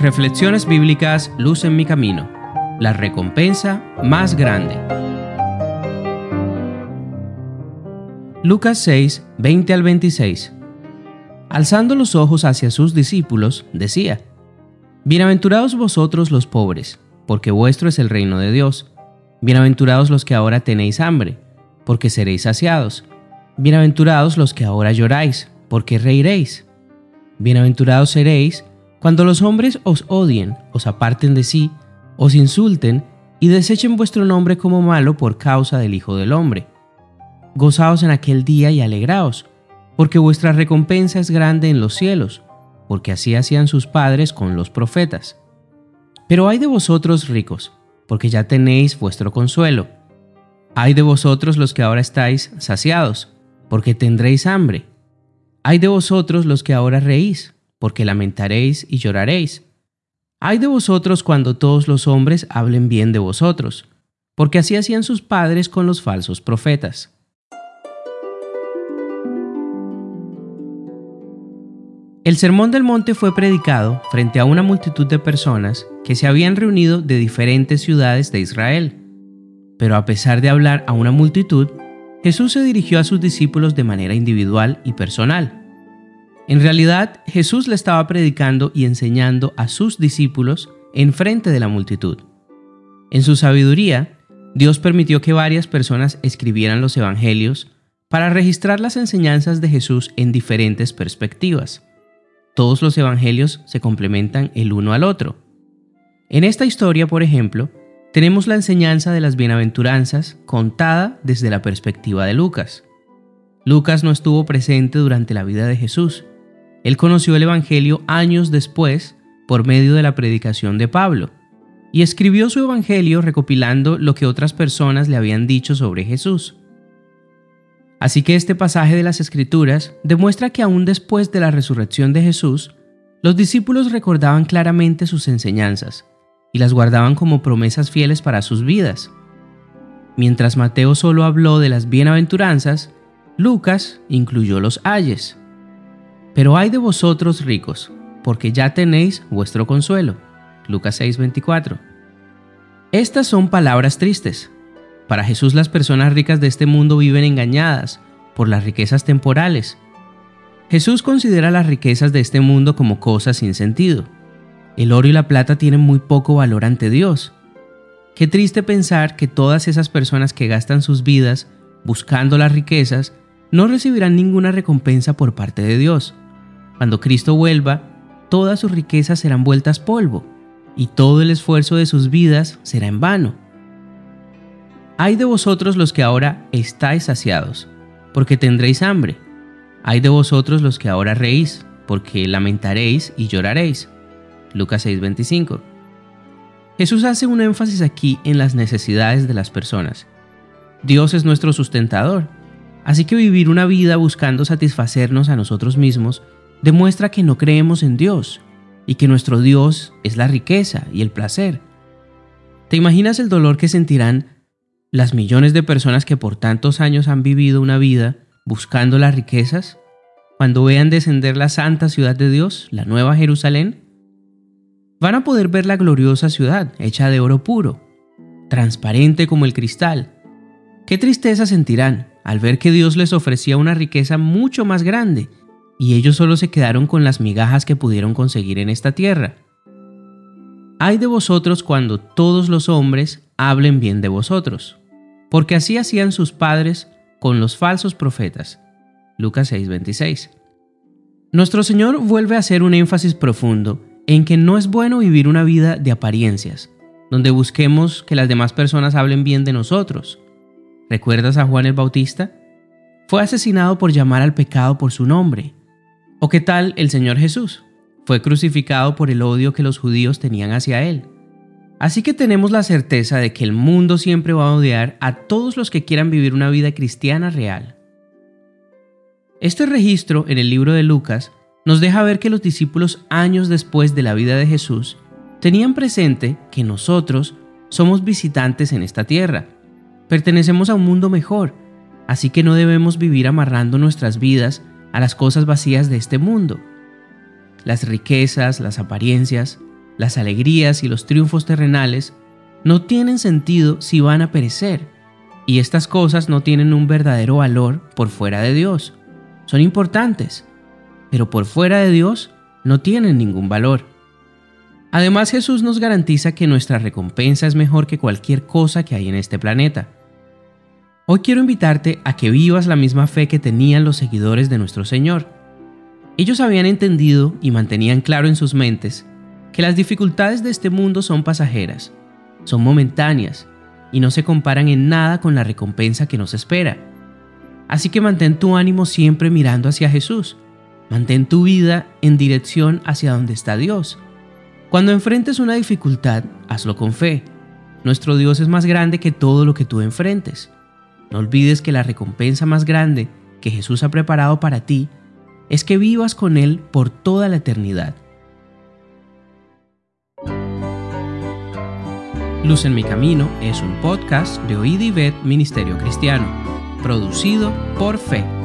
Reflexiones bíblicas Luz en mi camino. La recompensa más grande. Lucas 6, 20 al 26. Alzando los ojos hacia sus discípulos, decía, Bienaventurados vosotros los pobres, porque vuestro es el reino de Dios. Bienaventurados los que ahora tenéis hambre, porque seréis saciados. Bienaventurados los que ahora lloráis, porque reiréis. Bienaventurados seréis cuando los hombres os odien, os aparten de sí, os insulten y desechen vuestro nombre como malo por causa del Hijo del Hombre. Gozaos en aquel día y alegraos, porque vuestra recompensa es grande en los cielos, porque así hacían sus padres con los profetas. Pero hay de vosotros ricos, porque ya tenéis vuestro consuelo. Hay de vosotros los que ahora estáis saciados, porque tendréis hambre. Hay de vosotros los que ahora reís, porque lamentaréis y lloraréis. Ay de vosotros cuando todos los hombres hablen bien de vosotros, porque así hacían sus padres con los falsos profetas. El Sermón del Monte fue predicado frente a una multitud de personas que se habían reunido de diferentes ciudades de Israel. Pero a pesar de hablar a una multitud, Jesús se dirigió a sus discípulos de manera individual y personal. En realidad, Jesús le estaba predicando y enseñando a sus discípulos en frente de la multitud. En su sabiduría, Dios permitió que varias personas escribieran los evangelios para registrar las enseñanzas de Jesús en diferentes perspectivas. Todos los evangelios se complementan el uno al otro. En esta historia, por ejemplo, tenemos la enseñanza de las bienaventuranzas contada desde la perspectiva de Lucas. Lucas no estuvo presente durante la vida de Jesús, él conoció el Evangelio años después por medio de la predicación de Pablo y escribió su Evangelio recopilando lo que otras personas le habían dicho sobre Jesús. Así que este pasaje de las Escrituras demuestra que aún después de la resurrección de Jesús, los discípulos recordaban claramente sus enseñanzas y las guardaban como promesas fieles para sus vidas. Mientras Mateo solo habló de las bienaventuranzas, Lucas incluyó los ayes. Pero hay de vosotros ricos, porque ya tenéis vuestro consuelo. Lucas 6:24. Estas son palabras tristes. Para Jesús las personas ricas de este mundo viven engañadas por las riquezas temporales. Jesús considera las riquezas de este mundo como cosas sin sentido. El oro y la plata tienen muy poco valor ante Dios. Qué triste pensar que todas esas personas que gastan sus vidas buscando las riquezas no recibirán ninguna recompensa por parte de Dios. Cuando Cristo vuelva, todas sus riquezas serán vueltas polvo, y todo el esfuerzo de sus vidas será en vano. Hay de vosotros los que ahora estáis saciados, porque tendréis hambre. Hay de vosotros los que ahora reís, porque lamentaréis y lloraréis. Lucas 6:25. Jesús hace un énfasis aquí en las necesidades de las personas. Dios es nuestro sustentador, así que vivir una vida buscando satisfacernos a nosotros mismos demuestra que no creemos en Dios y que nuestro Dios es la riqueza y el placer. ¿Te imaginas el dolor que sentirán las millones de personas que por tantos años han vivido una vida buscando las riquezas cuando vean descender la santa ciudad de Dios, la nueva Jerusalén? Van a poder ver la gloriosa ciudad hecha de oro puro, transparente como el cristal. Qué tristeza sentirán al ver que Dios les ofrecía una riqueza mucho más grande y ellos solo se quedaron con las migajas que pudieron conseguir en esta tierra. Hay de vosotros cuando todos los hombres hablen bien de vosotros, porque así hacían sus padres con los falsos profetas. Lucas 6:26. Nuestro Señor vuelve a hacer un énfasis profundo en que no es bueno vivir una vida de apariencias, donde busquemos que las demás personas hablen bien de nosotros. ¿Recuerdas a Juan el Bautista? Fue asesinado por llamar al pecado por su nombre, ¿O qué tal el Señor Jesús? Fue crucificado por el odio que los judíos tenían hacia él. Así que tenemos la certeza de que el mundo siempre va a odiar a todos los que quieran vivir una vida cristiana real. Este registro en el libro de Lucas nos deja ver que los discípulos años después de la vida de Jesús tenían presente que nosotros somos visitantes en esta tierra. Pertenecemos a un mundo mejor, así que no debemos vivir amarrando nuestras vidas a las cosas vacías de este mundo. las riquezas, las apariencias, las alegrías y los triunfos terrenales no tienen sentido si van a perecer, y estas cosas no tienen un verdadero valor por fuera de Dios. Son importantes, pero por fuera de Dios no tienen ningún valor. Además Jesús nos garantiza que nuestra recompensa es mejor que cualquier cosa que hay en este planeta. Hoy quiero invitarte a que vivas la misma fe que tenían los seguidores de nuestro Señor. Ellos habían entendido y mantenían claro en sus mentes que las dificultades de este mundo son pasajeras, son momentáneas y no se comparan en nada con la recompensa que nos espera. Así que mantén tu ánimo siempre mirando hacia Jesús. Mantén tu vida en dirección hacia donde está Dios cuando enfrentes una dificultad, hazlo con fe. Nuestro Dios es más grande que todo lo que tú enfrentes. No olvides que la recompensa más grande que Jesús ha preparado para ti es que vivas con Él por toda la eternidad. Luz en mi camino es un podcast de Oíd y Ministerio Cristiano, producido por Fe.